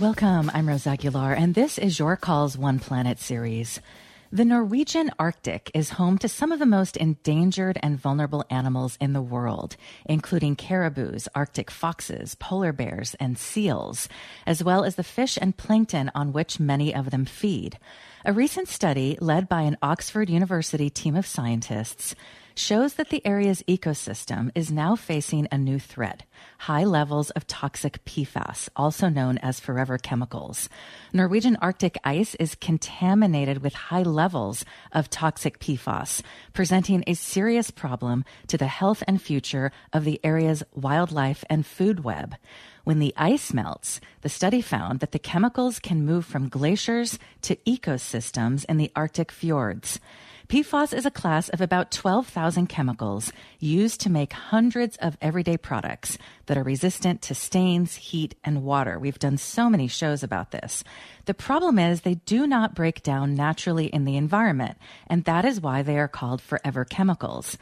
Welcome. I'm Rose Aguilar, and this is Your Calls One Planet series. The Norwegian Arctic is home to some of the most endangered and vulnerable animals in the world, including caribous, Arctic foxes, polar bears, and seals, as well as the fish and plankton on which many of them feed. A recent study led by an Oxford University team of scientists shows that the area's ecosystem is now facing a new threat high levels of toxic PFAS, also known as forever chemicals. Norwegian Arctic ice is contaminated with high levels of toxic PFAS, presenting a serious problem to the health and future of the area's wildlife and food web. When the ice melts, the study found that the chemicals can move from glaciers to ecosystems in the Arctic fjords. PFAS is a class of about 12,000 chemicals used to make hundreds of everyday products that are resistant to stains, heat, and water. We've done so many shows about this. The problem is they do not break down naturally in the environment, and that is why they are called forever chemicals.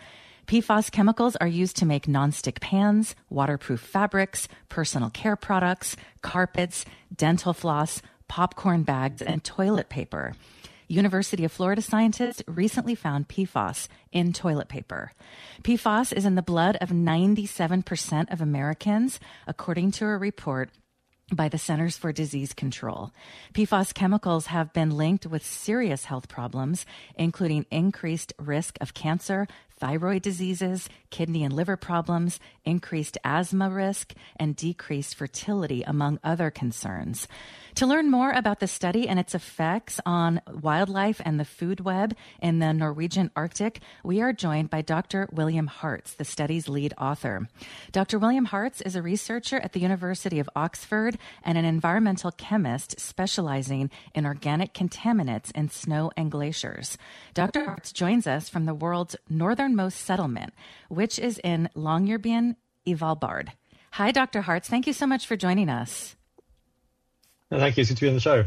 PFAS chemicals are used to make nonstick pans, waterproof fabrics, personal care products, carpets, dental floss, popcorn bags, and toilet paper. University of Florida scientists recently found PFAS in toilet paper. PFAS is in the blood of 97% of Americans, according to a report by the Centers for Disease Control. PFAS chemicals have been linked with serious health problems, including increased risk of cancer, thyroid diseases, kidney and liver problems, increased asthma risk, and decreased fertility, among other concerns. To learn more about the study and its effects on wildlife and the food web in the Norwegian Arctic, we are joined by Dr. William Hartz, the study's lead author. Dr. William Hartz is a researcher at the University of Oxford and an environmental chemist specializing in organic contaminants in snow and glaciers. Dr. Hartz joins us from the world's northernmost settlement, which is in Longyearbyen, Svalbard. Hi, Dr. Hartz. Thank you so much for joining us. Thank you. It's good to be on the show.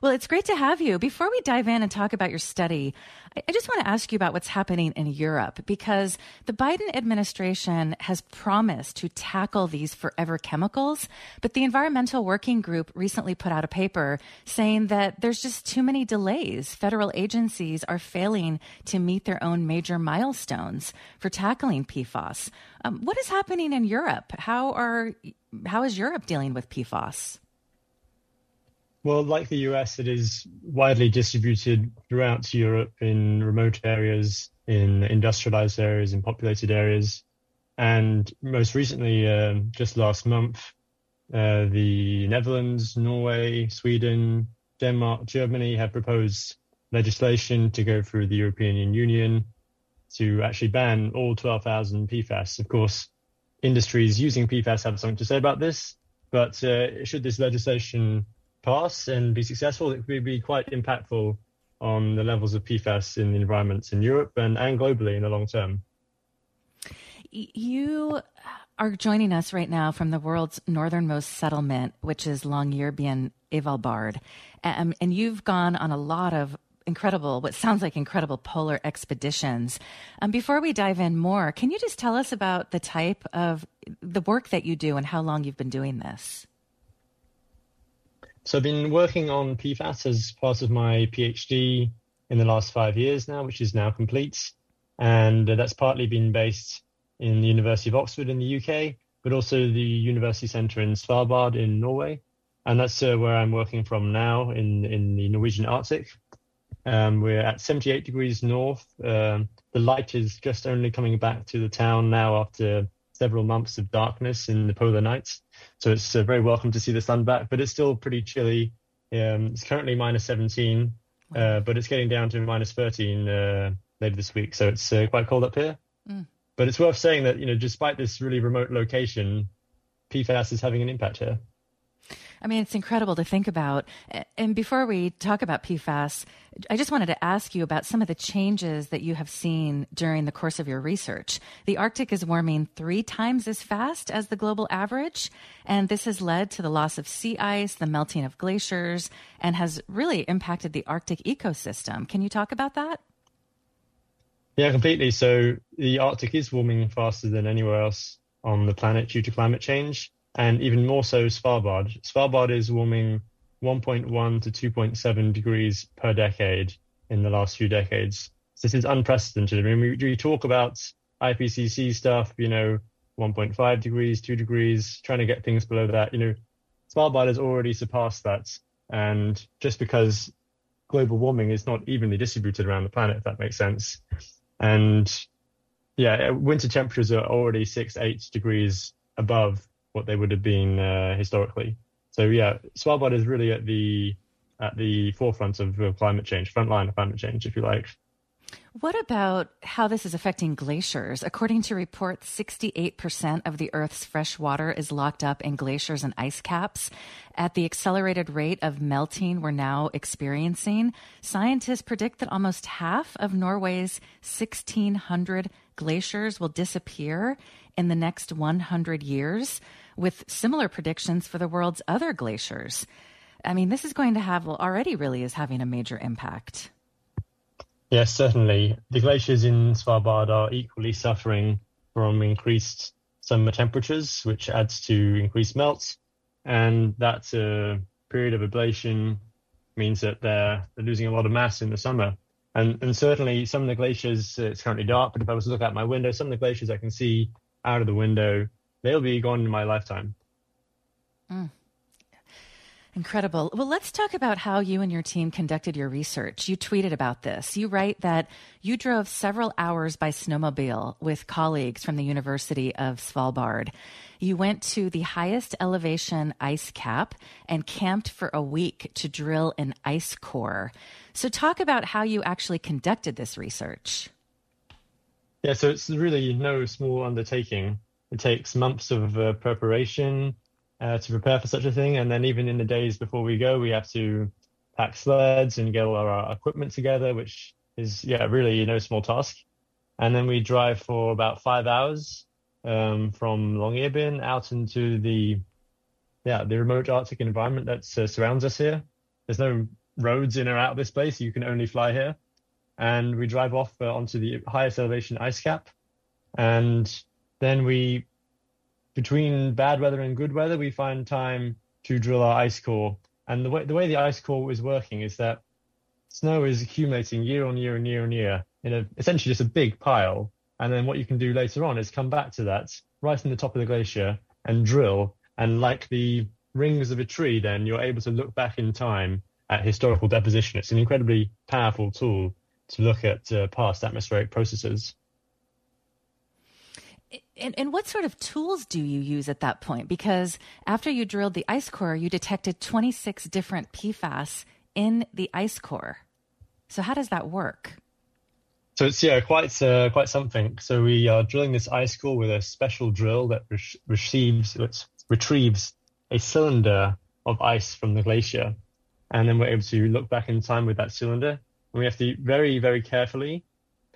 Well, it's great to have you. Before we dive in and talk about your study, I just want to ask you about what's happening in Europe because the Biden administration has promised to tackle these forever chemicals, but the Environmental Working Group recently put out a paper saying that there's just too many delays. Federal agencies are failing to meet their own major milestones for tackling PFAS. Um, what is happening in Europe? How are how is Europe dealing with PFAS? Well, like the US, it is widely distributed throughout Europe in remote areas, in industrialized areas, in populated areas. And most recently, uh, just last month, uh, the Netherlands, Norway, Sweden, Denmark, Germany have proposed legislation to go through the European Union to actually ban all 12,000 PFAS. Of course, industries using PFAS have something to say about this, but uh, should this legislation pass and be successful, it could be quite impactful on the levels of PFAS in the environments in Europe and, and globally in the long term. You are joining us right now from the world's northernmost settlement, which is Longyearbyen Svalbard. Um, and you've gone on a lot of incredible, what sounds like incredible polar expeditions. Um, before we dive in more, can you just tell us about the type of the work that you do and how long you've been doing this? So I've been working on PFAS as part of my PhD in the last five years now, which is now complete. And that's partly been based in the University of Oxford in the UK, but also the University Centre in Svalbard in Norway. And that's uh, where I'm working from now in, in the Norwegian Arctic. Um, we're at 78 degrees north. Um, the light is just only coming back to the town now after several months of darkness in the polar nights. So it's uh, very welcome to see the sun back, but it's still pretty chilly. Um, it's currently minus 17, uh, but it's getting down to minus 13 uh, later this week. So it's uh, quite cold up here. Mm. But it's worth saying that, you know, despite this really remote location, PFAS is having an impact here. I mean, it's incredible to think about. And before we talk about PFAS, I just wanted to ask you about some of the changes that you have seen during the course of your research. The Arctic is warming three times as fast as the global average, and this has led to the loss of sea ice, the melting of glaciers, and has really impacted the Arctic ecosystem. Can you talk about that? Yeah, completely. So the Arctic is warming faster than anywhere else on the planet due to climate change and even more so Svalbard. Svalbard is warming 1.1 to 2.7 degrees per decade in the last few decades. So this is unprecedented. I mean, we, we talk about IPCC stuff, you know, 1.5 degrees, 2 degrees, trying to get things below that. You know, Svalbard has already surpassed that. And just because global warming is not evenly distributed around the planet, if that makes sense. And yeah, winter temperatures are already six, eight degrees above what they would have been uh, historically. So yeah, Svalbard is really at the at the forefront of, climate change, frontline of climate change, if you like. What about how this is affecting glaciers? According to reports, 68% of the Earth's fresh water is locked up in glaciers and ice caps. At the accelerated rate of melting we're now experiencing, scientists predict that almost half of Norway's 1,600 glaciers will disappear in the next 100 years with similar predictions for the world's other glaciers. I mean, this is going to have, well, already really is having a major impact. Yes, certainly. The glaciers in Svalbard are equally suffering from increased summer temperatures, which adds to increased melts. And that uh, period of ablation means that they're, they're, losing a lot of mass in the summer. And, and certainly some of the glaciers, uh, it's currently dark, but if I was to look out my window, some of the glaciers I can see out of the window they'll be gone in my lifetime. Mm. Incredible. Well, let's talk about how you and your team conducted your research. You tweeted about this. You write that you drove several hours by snowmobile with colleagues from the University of Svalbard. You went to the highest elevation ice cap and camped for a week to drill an ice core. So, talk about how you actually conducted this research. Yeah, so it's really no small undertaking. It takes months of uh, preparation uh, to prepare for such a thing, and then even in the days before we go, we have to pack sleds and get all our equipment together, which is yeah really no small task. And then we drive for about five hours um, from Longyearbyen out into the yeah the remote Arctic environment that uh, surrounds us here. There's no roads in or out of this place; you can only fly here. And we drive off uh, onto the highest elevation ice cap, and then we, between bad weather and good weather, we find time to drill our ice core. And the way the way the ice core is working is that snow is accumulating year on year and year on year in a essentially just a big pile. And then what you can do later on is come back to that right in the top of the glacier and drill. And like the rings of a tree, then you're able to look back in time at historical deposition. It's an incredibly powerful tool to look at uh, past atmospheric processes. And, and, what sort of tools do you use at that point? Because after you drilled the ice core, you detected 26 different PFAS in the ice core. So how does that work? So it's yeah, quite uh, quite something. So we are drilling this ice core with a special drill that re- receives retrieves a cylinder of ice from the glacier, and then we're able to look back in time with that cylinder. And we have to very very carefully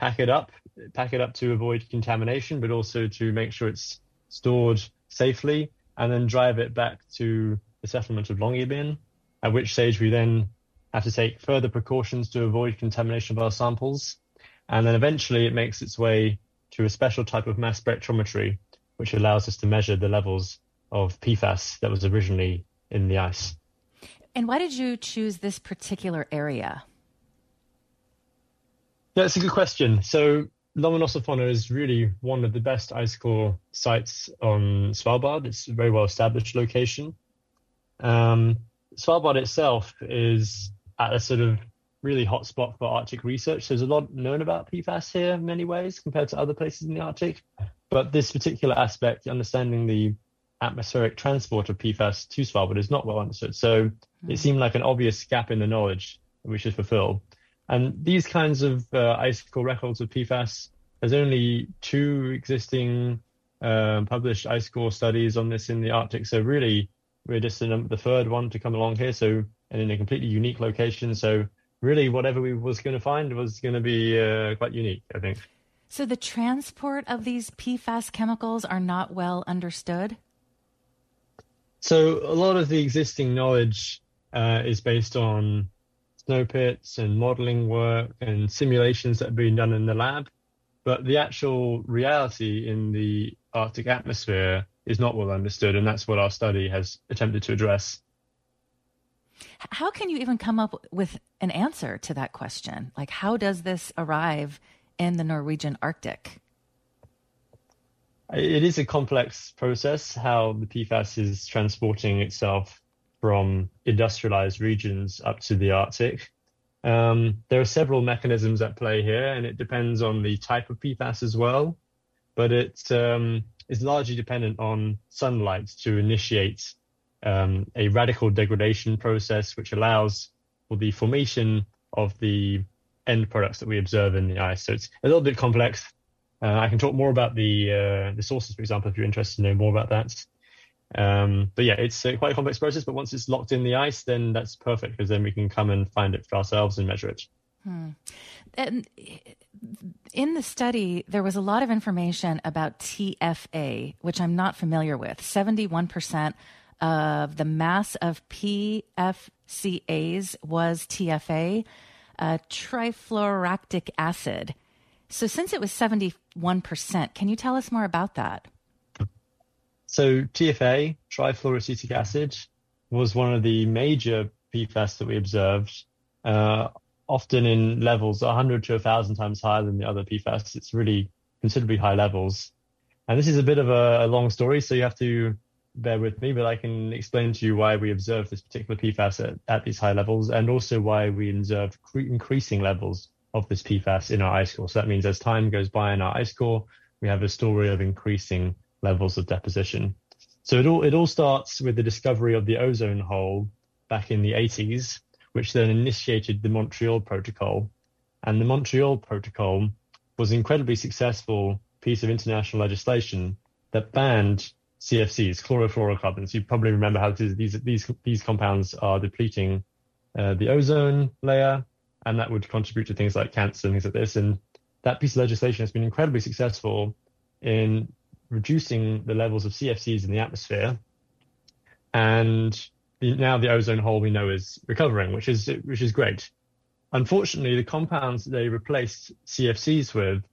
pack it up, pack it up to avoid contamination, but also to make sure it's stored safely, and then drive it back to the settlement of Longyearbyen, at which stage we then have to take further precautions to avoid contamination of our samples. And then eventually it makes its way to a special type of mass spectrometry, which allows us to measure the levels of PFAS that was originally in the ice. And why did you choose this particular area? It's a good question. So Lomonosovfonna is really one of the best ice core sites on Svalbard. It's a very well established location. Um, Svalbard itself is at a sort of really hot spot for Arctic research. There's a lot known about PFAS here in many ways compared to other places in the Arctic. But this particular aspect, understanding the atmospheric transport of PFAS to Svalbard is not well understood. So mm-hmm. it seemed like an obvious gap in the knowledge that we should fulfill. And these kinds of uh, ice core records of PFAS, there's only two existing um, published ice core studies on this in the Arctic. So really, We're just a, the third one to come along here, so and in a completely unique location. So really, whatever we was going to find was going to be uh, quite unique, I think. So the transport of these PFAS chemicals are not well understood. So a lot of the existing knowledge uh, is based on snow pits and modeling work and simulations that have been done in the lab. But the actual reality in the Arctic atmosphere is not well understood, and that's what our study has attempted to address. How can you even come up with an answer to that question? Like, how does this arrive in the Norwegian Arctic? It is a complex process how the PFAS is transporting itself from industrialized regions up to the Arctic. Um, there are several mechanisms at play here, and it depends on the type of PFAS as well. But it um, is largely dependent on sunlight to initiate um, a radical degradation process, which allows for the formation of the end products that we observe in the ice. So it's a little bit complex. Uh, I can talk more about the uh, the sources, for example, if you're interested to know more about that. Um, but yeah, it's uh, quite a complex process. But once it's locked in the ice, then that's perfect because then we can come and find it for ourselves and measure it. Hmm. And in the study, there was a lot of information about TFA, which I'm not familiar with. 71% of the mass of PFCAs was TFA, uh, trifluoroacetic acid. So, since it was 71%, can you tell us more about that? So, TFA, trifluoroacetic acid, was one of the major PFAS that we observed, uh, often in levels 100 to 1,000 times higher than the other PFAS. It's really considerably high levels. And this is a bit of a, a long story, so you have to bear with me, but I can explain to you why we observe this particular PFAS at, at these high levels and also why we observe cre- increasing levels of this PFAS in our ice core. So that means as time goes by in our ice core, we have a story of increasing levels of deposition. So it all, it all starts with the discovery of the ozone hole back in the 80s, which then initiated the Montreal Protocol. And the Montreal Protocol was an incredibly successful piece of international legislation that banned CFCs, chlorofluorocarbons. You probably remember how these these these compounds are depleting uh, the ozone layer, and that would contribute to things like cancer and things like this. And that piece of legislation has been incredibly successful in reducing the levels of CFCs in the atmosphere, and the, now the ozone hole we know is recovering, which is which is great. Unfortunately, the compounds they replaced CFCs with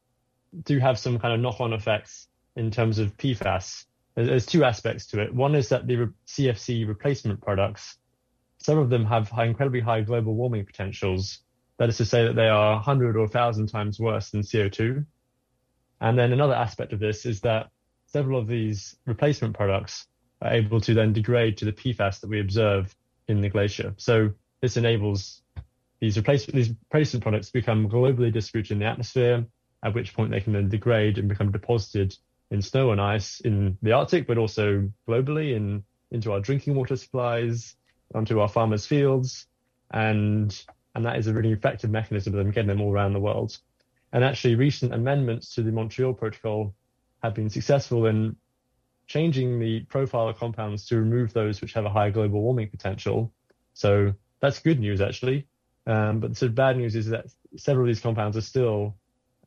do have some kind of knock-on effects in terms of PFAS there's two aspects to it. One is that the CFC replacement products, some of them have high, incredibly high global warming potentials. That is to say that they are 100 or 1,000 times worse than CO2. And then another aspect of this is that several of these replacement products are able to then degrade to the PFAS that we observe in the glacier. So this enables these replacement, these replacement products to become globally distributed in the atmosphere, at which point they can then degrade and become deposited in snow and ice in the Arctic, but also globally in into our drinking water supplies, onto our farmers' fields, and and that is a really effective mechanism of them getting them all around the world. And actually, recent amendments to the Montreal Protocol have been successful in changing the profile of compounds to remove those which have a higher global warming potential. So that's good news, actually. Um, but the sort of bad news is that several of these compounds are still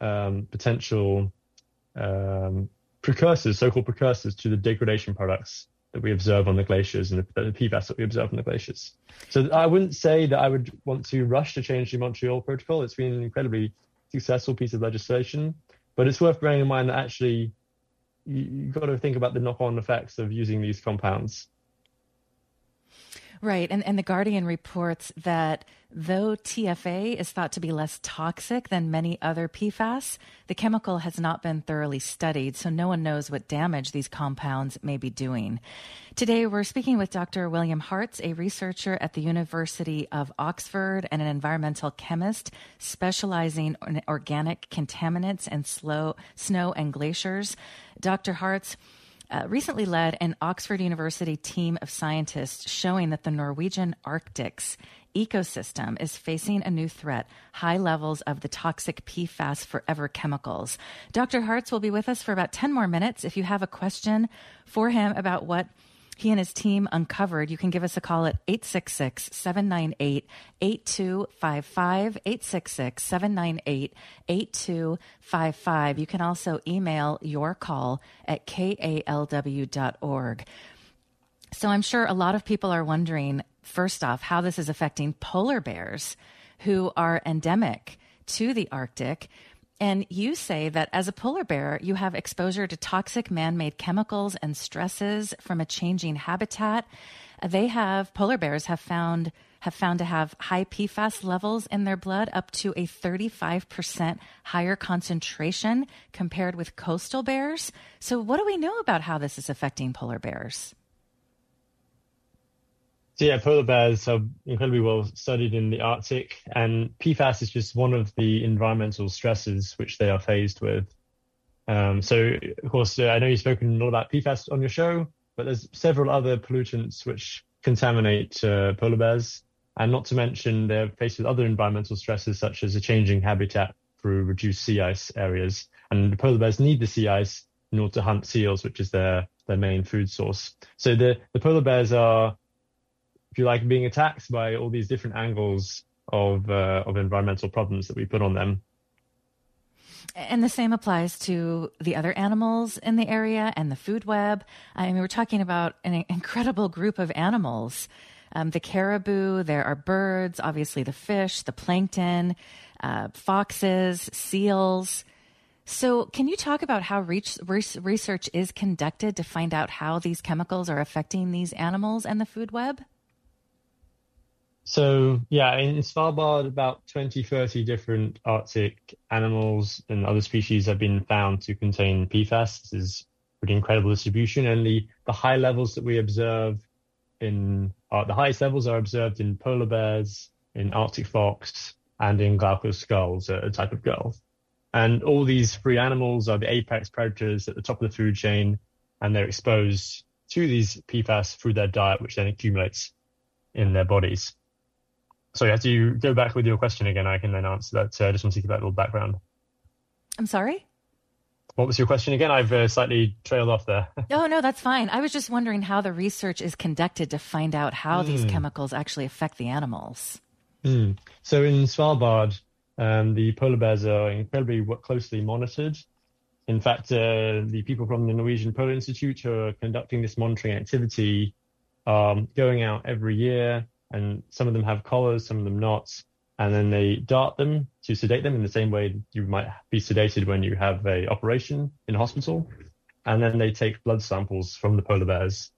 um, potential um, precursors, so-called precursors to the degradation products that we observe on the glaciers and the, the PFAS that we observe on the glaciers. So I wouldn't say that I would want to rush to change the Montreal Protocol. It's been an incredibly successful piece of legislation, but it's worth bearing in mind that actually you, you've got to think about the knock-on effects of using these compounds. Right. And, and The Guardian reports that though TFA is thought to be less toxic than many other PFAS, the chemical has not been thoroughly studied, so no one knows what damage these compounds may be doing. Today, we're speaking with Dr. William Hartz, a researcher at the University of Oxford and an environmental chemist specializing in organic contaminants and slow, snow and glaciers. Dr. Hartz, uh, recently led an Oxford University team of scientists showing that the Norwegian Arctic's ecosystem is facing a new threat high levels of the toxic PFAS forever chemicals. Dr. Hartz will be with us for about 10 more minutes. If you have a question for him about what he and his team uncovered. You can give us a call at 866 798 8255. 866 798 8255. You can also email your call at kalw.org. So I'm sure a lot of people are wondering, first off, how this is affecting polar bears who are endemic to the Arctic. And you say that as a polar bear, you have exposure to toxic man made chemicals and stresses from a changing habitat. They have, polar bears have found, have found to have high PFAS levels in their blood, up to a 35% higher concentration compared with coastal bears. So, what do we know about how this is affecting polar bears? So yeah, polar bears are incredibly well studied in the Arctic, and PFAS is just one of the environmental stresses which they are faced with. Um, so, of course, uh, I know you've spoken a lot about PFAS on your show, but there's several other pollutants which contaminate uh, polar bears, and not to mention they're faced with other environmental stresses such as a changing habitat through reduced sea ice areas. And the polar bears need the sea ice in order to hunt seals, which is their their main food source. So the the polar bears are if you like, being attacked by all these different angles of uh, of environmental problems that we put on them. And the same applies to the other animals in the area and the food web. I mean, we're talking about an incredible group of animals. Um, the caribou, there are birds, obviously the fish, the plankton, uh, foxes, seals. So, can you talk about how research is conducted to find out how these chemicals are affecting these animals and the food web? So yeah, in Svalbard, about 20, 30 different Arctic animals and other species have been found to contain PFAS. This is pretty incredible distribution, and the, the high levels that we observe in uh, the highest levels are observed in polar bears, in Arctic fox, and in glaucous gulls, a type of gull. And all these free animals are the apex predators at the top of the food chain, and they're exposed to these PFAS through their diet, which then accumulates in their bodies. Sorry, as you go back with your question again, I can then answer that. Uh, I just want to give that little background. I'm sorry? What was your question again? I've uh, slightly trailed off there. oh, no, that's fine. I was just wondering how the research is conducted to find out how mm. these hmm. chemicals actually affect the animals. Mm. So in Svalbard, um, the polar bears are incredibly closely monitored. In fact, uh, the people from the Norwegian Polar Institute who are conducting this monitoring activity are um, going out every year and some of them have collars, some of them not. And then they dart them to sedate them in the same way you might be sedated when you have a operation in hospital. And then they take blood samples from the polar bears.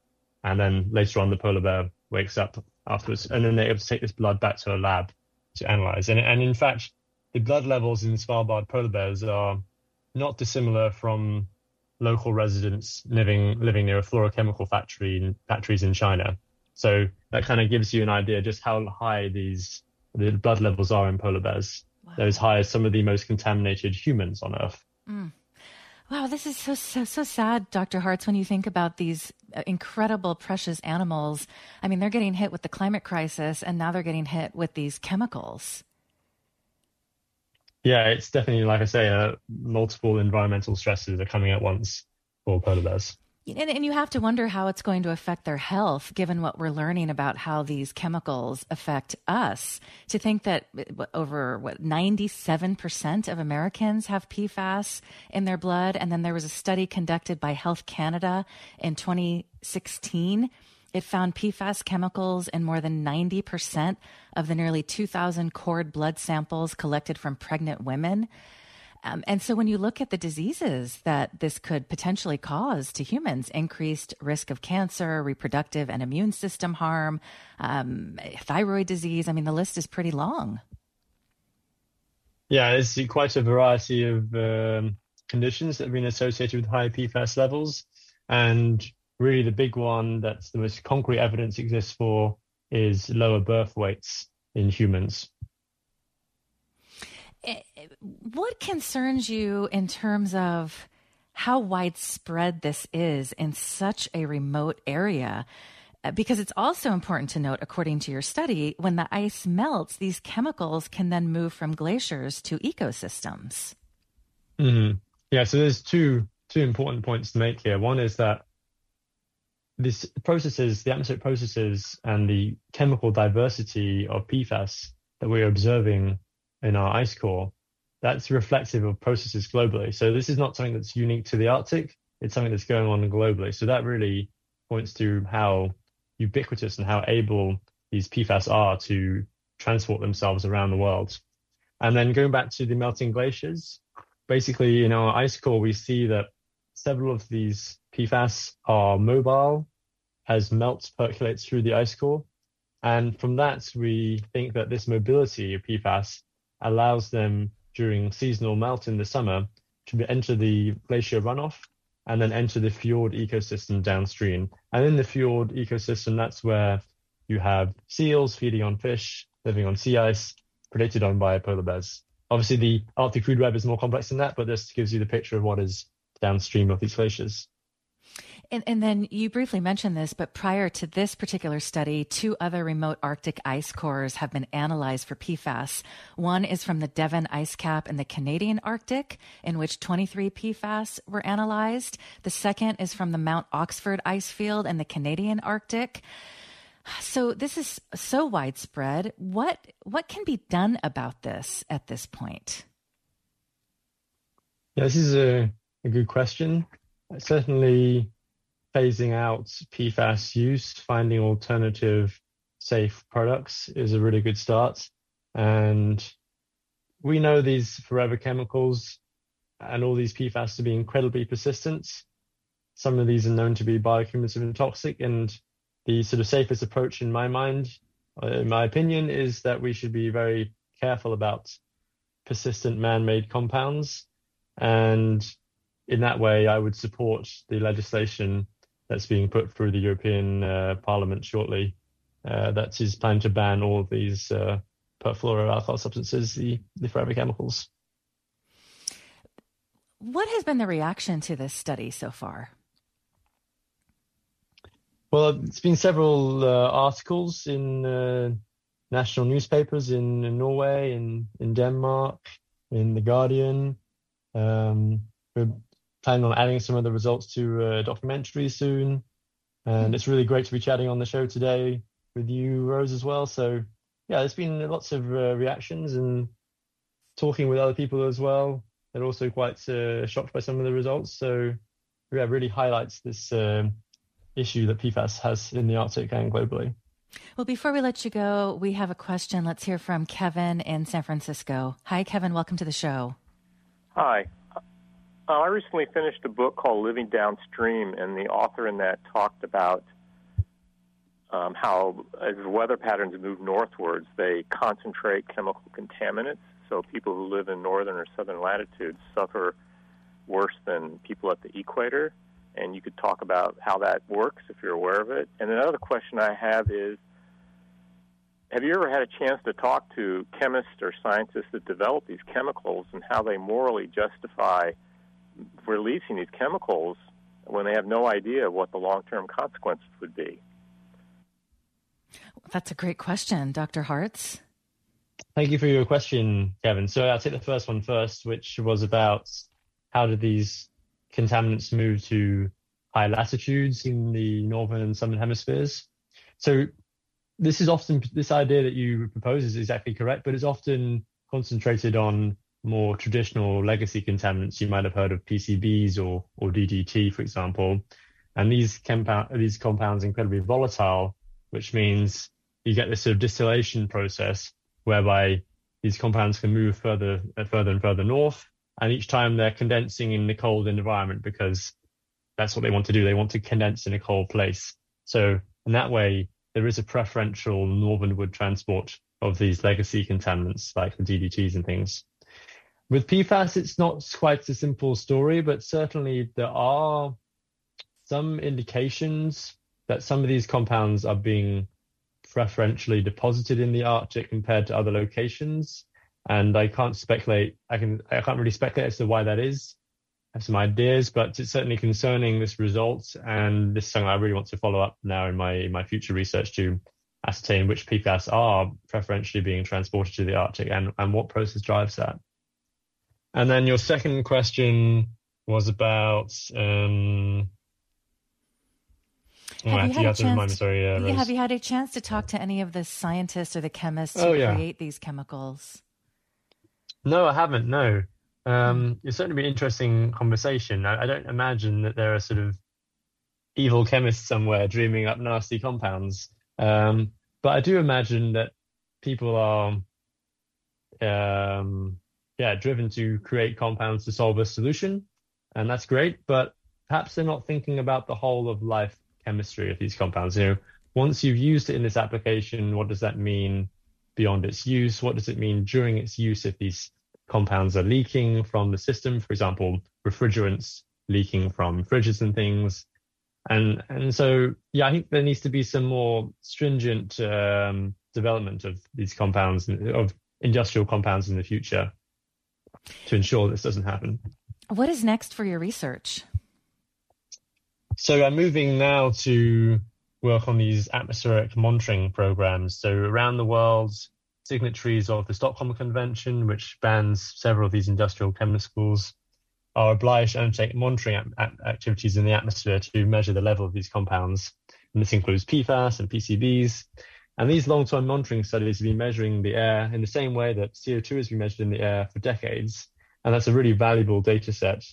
And then later on, the polar bear wakes up afterwards. And then they're able to take this blood back to a lab to analyze. And, and in fact, the blood levels in Svalbard polar bears are not dissimilar from local residents living living near a fluorochemical factory in factories in China. So that kind of gives you an idea just how high these the blood levels are in polar bears. Wow. They're as high as some of the most contaminated humans on Earth. Mm. Wow, this is so, so so sad, Dr. Hartz. When you think about these uh, incredible, precious animals, I mean, they're getting hit with the climate crisis, and now they're getting hit with these chemicals. Yeah, it's definitely, like I say, uh, multiple environmental stresses are coming at once for polar bears. And, and, you have to wonder how it's going to affect their health, given what we're learning about how these chemicals affect us. To think that uh, over what 97% of Americans have PFAS in their blood, and then there was a study conducted by Health Canada in 2016. It found PFAS chemicals in more than 90% of the nearly 2,000 cord blood samples collected from pregnant women. Um, and so when you look at the diseases that this could potentially cause to humans, increased risk of cancer, reproductive and immune system harm, um, thyroid disease, I mean, the list is pretty long. Yeah, there's quite a variety of um, conditions that have been associated with high PFAS levels. And really, the big one that's the most concrete evidence exists for is lower birth weights in humans. What concerns you in terms of how widespread this is in such a remote area? Uh, because it's also important to note, according to your study, when the ice melts, these chemicals can then move from glaciers to ecosystems. Mm-hmm. Yeah, so there's two two important points to make here. One is that this processes, the atmospheric processes and the chemical diversity of PFAS that we're observing in our ice core, that's reflective of processes globally. So this is not something that's unique to the Arctic. It's something that's going on globally. So that really points to how ubiquitous and how able these PFAS are to transport themselves around the world. And then going back to the melting glaciers, basically in our ice core, we see that several of these PFAS are mobile as melt percolates through the ice core. And from that, we think that this mobility of PFAS allows them during seasonal melt in the summer to enter the glacier runoff and then enter the fjord ecosystem downstream. And in the fjord ecosystem, that's where you have seals feeding on fish, living on sea ice, predated on by polar bears. Obviously, the Arctic food web is more complex than that, but this gives you the picture of what is downstream of these glaciers. And, and, then you briefly mentioned this, but prior to this particular study, two other remote Arctic ice cores have been analyzed for PFAS. One is from the Devon ice cap in the Canadian Arctic, in which 23 PFAS were analyzed. The second is from the Mount Oxford ice field in the Canadian Arctic. So this is so widespread. What what can be done about this at this point? Yeah, this is a, a good question. Certainly, phasing out PFAS use, finding alternative safe products is a really good start. And we know these forever chemicals and all these PFAS to be incredibly persistent. Some of these are known to be bioaccumulative and toxic. And the sort of safest approach, in my mind, uh, in my opinion, is that we should be very careful about persistent man made compounds. And in that way, I would support the legislation that's being put through the European uh, Parliament shortly. Uh, that is planned to ban all of these uh, perfluoroalkyl substances, the, the forever chemicals. What has been the reaction to this study so far? Well, it's been several uh, articles in uh, national newspapers in, in, Norway, in, in Denmark, in The Guardian. Um, planning on adding some of the results to a documentary soon. And it's really great to be chatting on the show today with you, Rose, as well. So, yeah, there's been lots of uh, reactions and talking with other people as well. They're also quite uh, shocked by some of the results. So, yeah, really highlights this uh, issue that PFAS has in the Arctic and globally. Well, before we let you go, we have a question. Let's hear from Kevin in San Francisco. Hi, Kevin. Welcome to the show. Hi. Uh, I recently finished a book called Living Downstream, and the author in that talked about um, how, as weather patterns move northwards, they concentrate chemical contaminants. So people who live in northern or southern latitudes suffer worse than people at the equator. And you could talk about how that works if you're aware of it. And another question I have is have you ever had a chance to talk to chemists or scientists that develop these chemicals and how they morally justify releasing these chemicals when they have no idea what the long term consequences would be? That's a great question, Dr. Hartz. Thank you for your question, Kevin. So I'll take the first one first, which was about how did these contaminants move to high latitudes in the northern and southern hemispheres. So this is often this idea that you propose is exactly correct, but it's often concentrated on more traditional legacy contaminants. You might have heard of PCBs or, or DDT, for example. And these, compound, these compounds are incredibly volatile, which means you get this sort of distillation process whereby these compounds can move further, uh, further and further north. And each time they're condensing in the cold environment because that's what they want to do. They want to condense in a cold place. So in that way, there is a preferential northernward transport of these legacy contaminants like the DDTs and things. With PFAS, it's not quite a simple story, but certainly there are some indications that some of these compounds are being preferentially deposited in the Arctic compared to other locations. And I can't speculate. I can. I can't really speculate as to why that is. I have some ideas, but it's certainly concerning this result. And this is something I really want to follow up now in my my future research to ascertain which PFAS are preferentially being transported to the Arctic and, and what process drives that. And then your second question was about um, Have you, had a chance, sorry, uh, yeah, have you had a chance to talk to any of the scientists or the chemists oh, who yeah. create these chemicals? No, I haven't. No, um, it's certainly been an interesting conversation. I, I, don't imagine that there are sort of evil chemists somewhere dreaming up nasty compounds, um, but I do imagine that people are, um, yeah, driven to create compounds to solve a solution, and that's great. But perhaps they're not thinking about the whole of life chemistry of these compounds. You know, once you've used it in this application, what does that mean beyond its use? What does it mean during its use if these compounds are leaking from the system? For example, refrigerants leaking from fridges and things. And and so yeah, I think there needs to be some more stringent um, development of these compounds of industrial compounds in the future to ensure this doesn't happen. What is next for your research? So I'm moving now to work on these atmospheric monitoring programs. So around the world, signatories of the Stockholm Convention, which bans several of these industrial chemicals, are obliged to undertake monitoring activities in the atmosphere to measure the level of these compounds. And this includes PFAS and PCBs. And these long-term monitoring studies have been measuring the air in the same way that CO2 has been measured in the air for decades. And that's a really valuable data set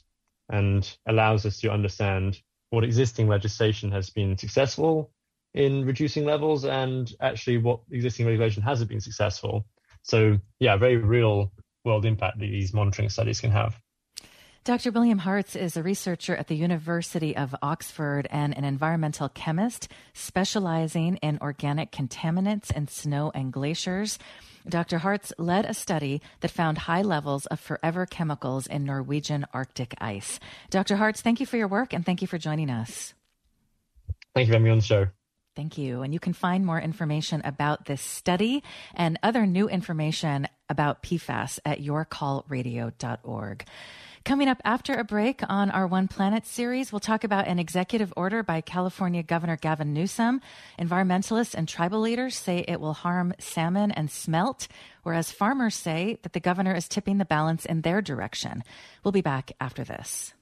and allows us to understand what existing legislation has been successful in reducing levels and actually what existing regulation hasn't been successful. So, yeah, very real world impact that these monitoring studies can have. Dr. William Hartz is a researcher at the University of Oxford and an environmental chemist specializing in organic contaminants in snow and glaciers. Dr. Hartz led a study that found high levels of forever chemicals in Norwegian Arctic ice. Dr. Hartz, thank you for your work and thank you for joining us. Thank you for having me on the show. Thank you. And you can find more information about this study and other new information about PFAS at yourcallradio.org. Coming up after a break on our One Planet series, we'll talk about an executive order by California Governor Gavin Newsom. Environmentalists and tribal leaders say it will harm salmon and smelt, whereas farmers say that the governor is tipping the balance in their direction. We'll be back after this.